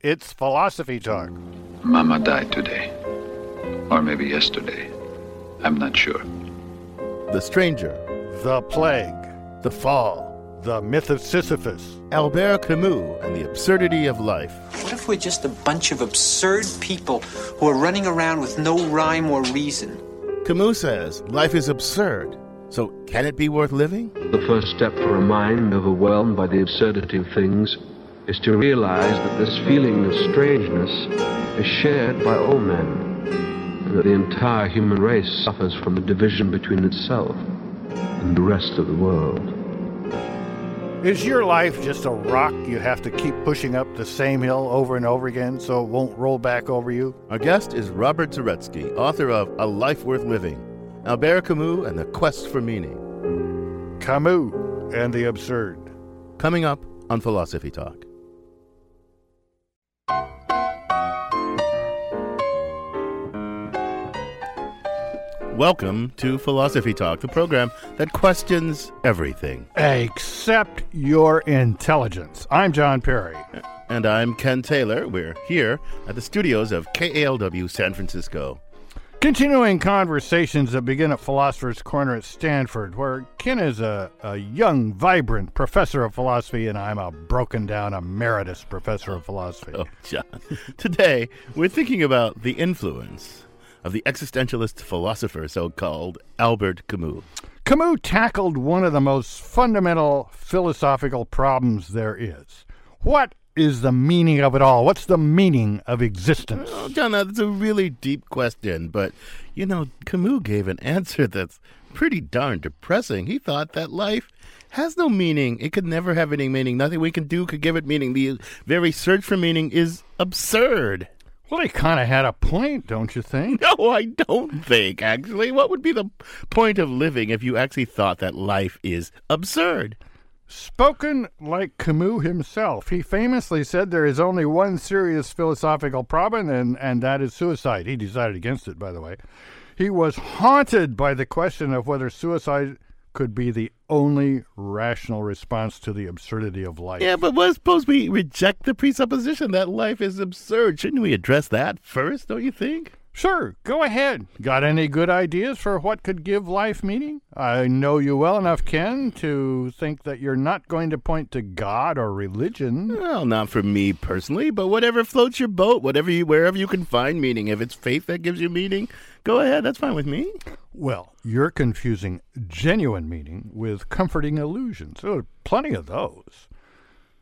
It's Philosophy Talk. Mama died today. Or maybe yesterday. I'm not sure. The Stranger, The Plague, The Fall, The Myth of Sisyphus, Albert Camus, and the Absurdity of Life. What if we're just a bunch of absurd people who are running around with no rhyme or reason? Camus says life is absurd, so can it be worth living? The first step for a mind overwhelmed by the absurdity of things is to realize that this feeling of strangeness is shared by all men, and that the entire human race suffers from the division between itself and the rest of the world. Is your life just a rock you have to keep pushing up the same hill over and over again so it won't roll back over you? Our guest is Robert Zaretsky, author of A Life Worth Living, Albert Camus and the Quest for Meaning. Camus and the Absurd. Coming up on Philosophy Talk. Welcome to Philosophy Talk, the program that questions everything. Except your intelligence. I'm John Perry. And I'm Ken Taylor. We're here at the studios of KALW San Francisco. Continuing conversations that begin at Philosopher's Corner at Stanford, where Ken is a, a young, vibrant professor of philosophy, and I'm a broken down emeritus professor of philosophy. Oh, John. Today, we're thinking about the influence of the existentialist philosopher, so called Albert Camus. Camus tackled one of the most fundamental philosophical problems there is. What is the meaning of it all? What's the meaning of existence? Oh, John, that's a really deep question, but you know, Camus gave an answer that's pretty darn depressing. He thought that life has no meaning. It could never have any meaning. Nothing we can do could give it meaning. The very search for meaning is absurd. Well, he kind of had a point, don't you think? No, I don't think, actually. What would be the point of living if you actually thought that life is absurd? Spoken like Camus himself, he famously said there is only one serious philosophical problem, and, and that is suicide. He decided against it, by the way. He was haunted by the question of whether suicide could be the only rational response to the absurdity of life. Yeah, but what suppose we reject the presupposition that life is absurd? Shouldn't we address that first, don't you think? Sure, go ahead. Got any good ideas for what could give life meaning? I know you well enough, Ken, to think that you're not going to point to God or religion. Well, not for me personally, but whatever floats your boat, whatever you, wherever you can find meaning. If it's faith that gives you meaning, go ahead. That's fine with me. Well, you're confusing genuine meaning with comforting illusions. There are plenty of those.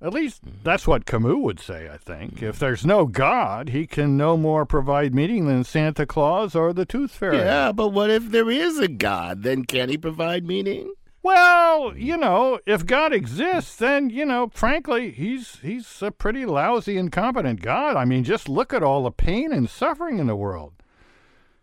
At least that's what Camus would say, I think. If there's no God, he can no more provide meaning than Santa Claus or the Tooth Fairy. Yeah, but what if there is a God? Then can he provide meaning? Well, you know, if God exists, then you know, frankly, he's he's a pretty lousy, incompetent God. I mean, just look at all the pain and suffering in the world.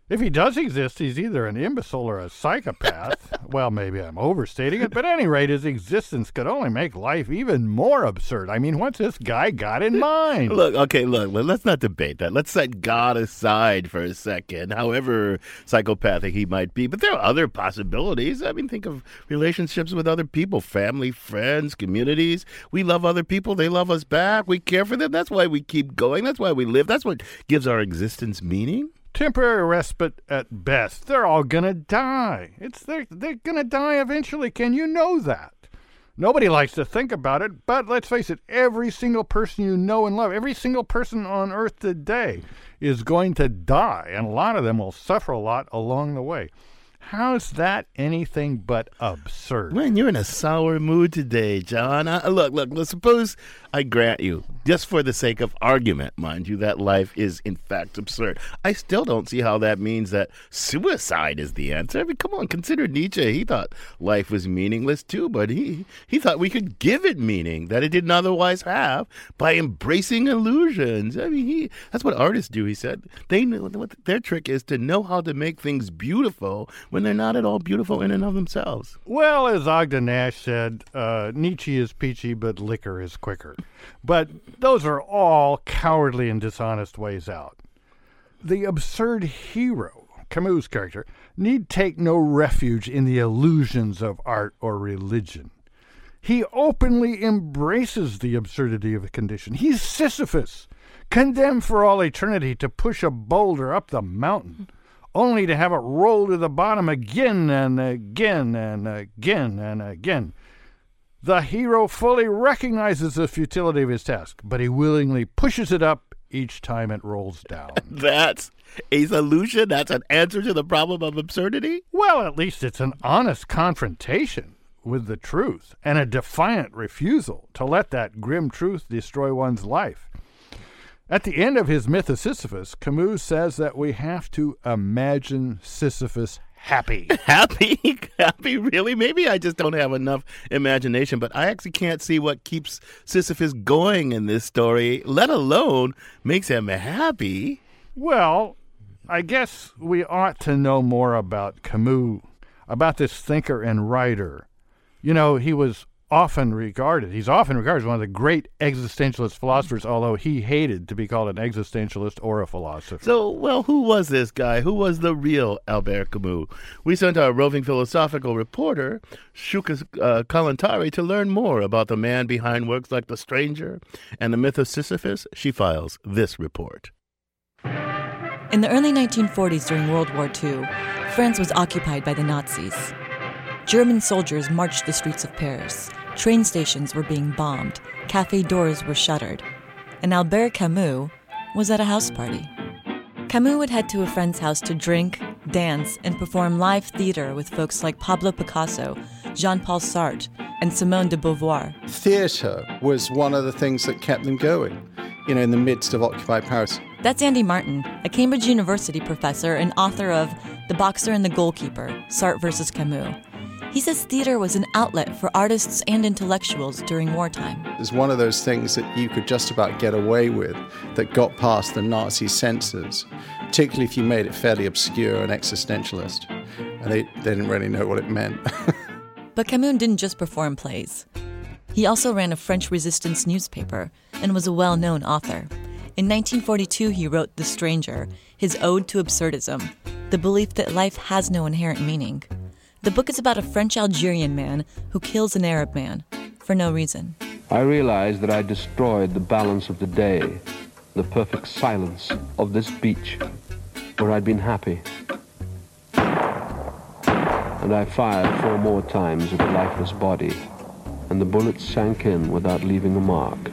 If he does exist, he's either an imbecile or a psychopath. well, maybe I'm overstating it, but at any rate, his existence could only make life even more absurd. I mean, what's this guy got in mind? Look, okay, look, let's not debate that. Let's set God aside for a second, however psychopathic he might be. But there are other possibilities. I mean, think of relationships with other people, family, friends, communities. We love other people, they love us back. We care for them. That's why we keep going. That's why we live. That's what gives our existence meaning. Temporary respite at best. They're all gonna die. It's they're they're gonna die eventually. Can you know that? Nobody likes to think about it, but let's face it, every single person you know and love, every single person on earth today is going to die, and a lot of them will suffer a lot along the way. How's that anything but absurd? Man, you're in a sour mood today, John. Look, look, let's suppose I grant you, just for the sake of argument, mind you, that life is in fact absurd. I still don't see how that means that suicide is the answer. I mean, come on, consider Nietzsche. He thought life was meaningless too, but he, he thought we could give it meaning that it didn't otherwise have by embracing illusions. I mean, he, that's what artists do, he said. They their trick is to know how to make things beautiful when they're not at all beautiful in and of themselves. Well, as Ogden Nash said, uh, Nietzsche is peachy, but liquor is quicker. But those are all cowardly and dishonest ways out. The absurd hero, Camus' character, need take no refuge in the illusions of art or religion. He openly embraces the absurdity of the condition. He's Sisyphus, condemned for all eternity to push a boulder up the mountain, only to have it roll to the bottom again and again and again and again. The hero fully recognizes the futility of his task, but he willingly pushes it up each time it rolls down. That's a solution? That's an answer to the problem of absurdity? well, at least it's an honest confrontation with the truth and a defiant refusal to let that grim truth destroy one's life. At the end of his myth of Sisyphus, Camus says that we have to imagine Sisyphus happy. Happy? Happy? Really? Maybe I just don't have enough imagination, but I actually can't see what keeps Sisyphus going in this story, let alone makes him happy. Well, I guess we ought to know more about Camus, about this thinker and writer. You know, he was often regarded, he's often regarded as one of the great existentialist philosophers, although he hated to be called an existentialist or a philosopher. So, well, who was this guy? Who was the real Albert Camus? We sent our roving philosophical reporter, Shuka uh, Kalantari, to learn more about the man behind works like The Stranger and The Myth of Sisyphus. She files this report. In the early 1940s during World War II, France was occupied by the Nazis. German soldiers marched the streets of Paris. Train stations were being bombed. Cafe doors were shuttered. And Albert Camus was at a house party. Camus would head to a friend's house to drink, dance, and perform live theater with folks like Pablo Picasso, Jean Paul Sartre, and Simone de Beauvoir. Theatre was one of the things that kept them going, you know, in the midst of occupied Paris. That's Andy Martin, a Cambridge University professor and author of The Boxer and the Goalkeeper Sartre versus Camus. He says theater was an outlet for artists and intellectuals during wartime. It's one of those things that you could just about get away with that got past the Nazi censors, particularly if you made it fairly obscure and existentialist. And they, they didn't really know what it meant. But Camus didn't just perform plays. He also ran a French resistance newspaper and was a well known author. In 1942, he wrote The Stranger, his ode to absurdism, the belief that life has no inherent meaning. The book is about a French Algerian man who kills an Arab man for no reason. I realized that I destroyed the balance of the day, the perfect silence of this beach where I'd been happy. And I fired four more times at the lifeless body, and the bullets sank in without leaving a mark.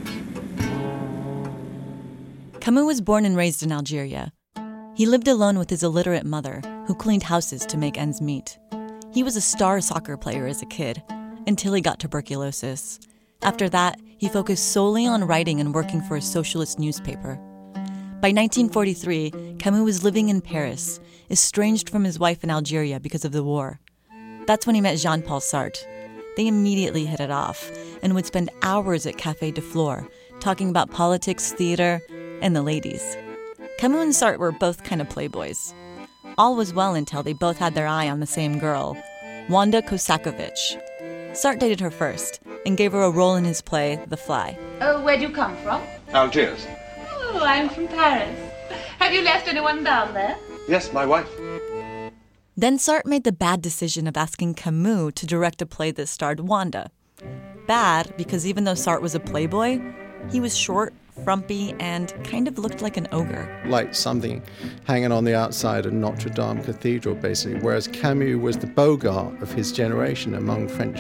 Camus was born and raised in Algeria. He lived alone with his illiterate mother, who cleaned houses to make ends meet. He was a star soccer player as a kid, until he got tuberculosis. After that, he focused solely on writing and working for a socialist newspaper. By 1943, Camus was living in Paris, estranged from his wife in Algeria because of the war. That's when he met Jean Paul Sartre. They immediately hit it off and would spend hours at Cafe de Flore talking about politics, theater, and the ladies. Camus and Sartre were both kind of playboys. All was well until they both had their eye on the same girl, Wanda Kosakiewicz. Sartre dated her first and gave her a role in his play, The Fly. Oh, where do you come from? Algiers. Oh, I'm from Paris. Have you left anyone down there? Yes, my wife. Then Sartre made the bad decision of asking Camus to direct a play that starred Wanda. Bad because even though Sartre was a playboy, he was short, frumpy, and kind of looked like an ogre. like something hanging on the outside of Notre Dame Cathedral, basically. Whereas Camus was the Bogart of his generation among French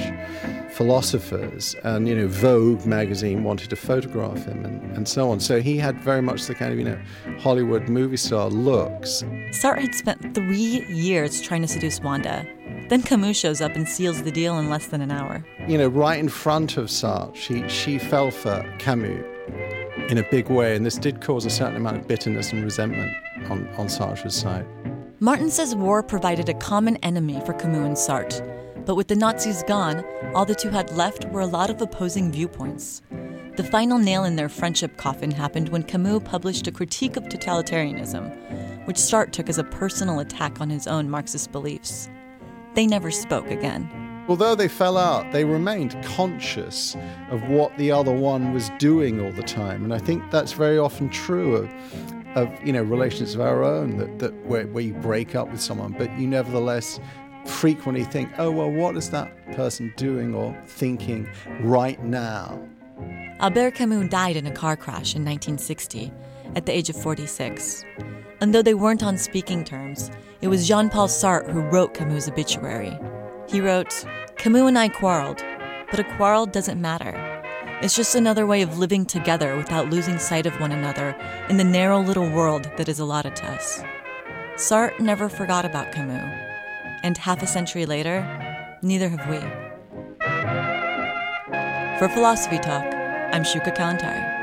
philosophers, and you know, Vogue magazine wanted to photograph him, and, and so on. So he had very much the kind of you know Hollywood movie star looks. Sartre had spent three years trying to seduce Wanda. Then Camus shows up and seals the deal in less than an hour. You know, right in front of Sartre, she she fell for Camus in a big way, and this did cause a certain amount of bitterness and resentment on on Sartre's side. Martin says war provided a common enemy for Camus and Sartre. But with the Nazis gone, all the two had left were a lot of opposing viewpoints. The final nail in their friendship coffin happened when Camus published a critique of totalitarianism, which Sartre took as a personal attack on his own Marxist beliefs. They never spoke again. Although they fell out, they remained conscious of what the other one was doing all the time, and I think that's very often true of, of you know relations of our own that, that where, where you break up with someone, but you nevertheless frequently think, oh well, what is that person doing or thinking right now? Albert Camus died in a car crash in 1960, at the age of 46. And though they weren't on speaking terms, it was Jean Paul Sartre who wrote Camus' obituary. He wrote, Camus and I quarreled, but a quarrel doesn't matter. It's just another way of living together without losing sight of one another in the narrow little world that is allotted to us. Sartre never forgot about Camus, and half a century later, neither have we. For Philosophy Talk, I'm Shuka Kalantari.